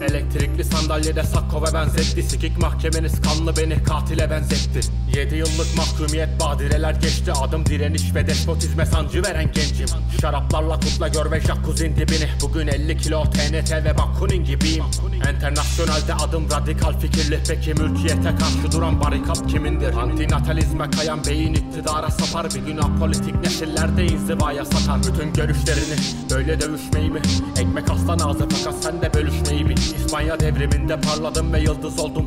Elektrikli sandalyede sakko ve benzetti. Sikik mahkemeniz kanlı beni katile benzetti. 7 yıllık mahkumiyet badireler geçti. Adım direniş ve despotizme sancı veren gencim. Şaraplarla kutla gör ve jacuzzi'nin dibini. Bugün 50 kilo TNT ve Bakunin gibiyim. Enternasyonelde adım radikal fikirli. Peki mülkiyete karşı duran barikat kimindir? Antinatalizme kayan beyin iktidara sapar. Bir gün apolitik nesillerde inzivaya satar. Bütün görüşlerini böyle dövüşmeyi mi? Ekmek aslan ağzı fakat sen de bölüşmeyi bil İspanya devriminde parladım ve yıldız oldum.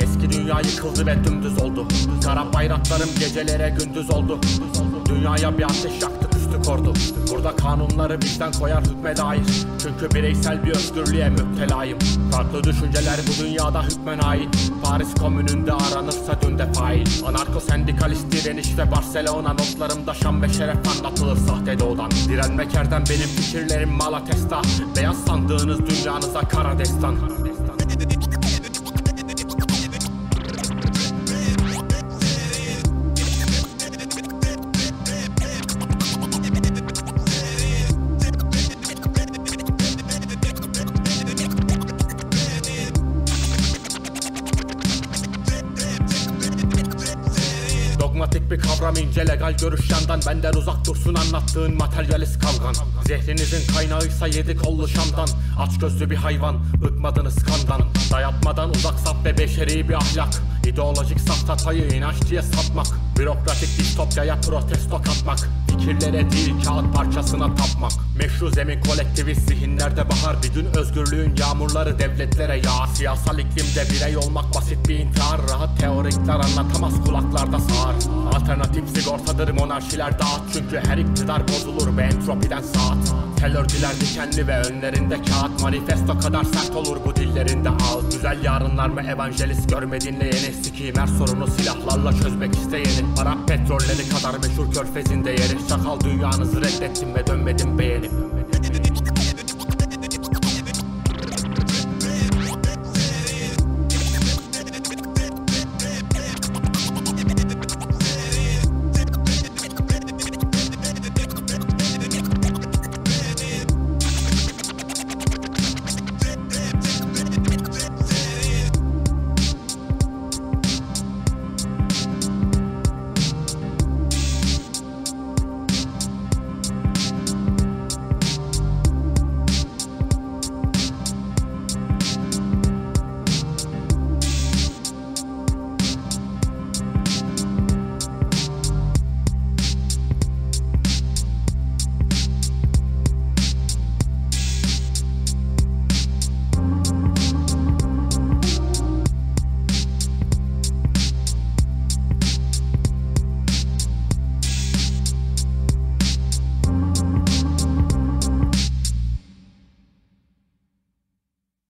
Eski dünya yıkıldı ve dümdüz oldu Kara bayraklarım gecelere gündüz oldu. Dünyaya bir ateş yaktık üstü kordu Burada kanunları bizden koyar hükme dair. Çünkü bireysel bir özgürlüğe müptelayım. Farklı düşünceler bu dünyada hükmen ait Paris komününde aranırsa dün de fail. Anarko sendikalist direniş ve Barcelona Notlarımda şan ve şeref anlatılır sahte doğudan. Direnmek erdem benim fikirlerim Malatesta. Beyaz sandığınız dünyanıza kara destan Dogmatik bir kavram ince legal görüş yandan. Benden uzak dursun anlattığın materyalist kavgan. Zehrinizin kaynağıysa yedi kollu şamdan. Aç gözlü bir hayvan bıkmadınız kandan Dayatmadan uzak saf ve beşeri bir ahlak. İdeolojik saftatayı inanç diye satmak Bürokratik distopyaya protesto katmak Fikirlere değil kağıt parçasına tapmak. Meşru zemin kolektivist zihinlerde bahar. Bir gün özgürlüğün yağmurları devletlere yağar. Siyasal iklimde birey olmak basit bir intihar. Rahat teorikler anlatamaz kulaklarda sağır Alternatif sigortadır monarşiler dağıt. Çünkü her iktidar bozulur ve entropiden saat. Terörcüler dikenli ve önlerinde kağıt. Manifesto kadar sert olur bu dillerinde ağıt. Güzel yarınlar mı evangelist görmedin yeni? Sikiyim sorunu silahlarla çözmek isteyeni Arap petrolleri kadar meşhur körfezinde yeri Çakal dünyanızı reddettim ve dönmedim beğenip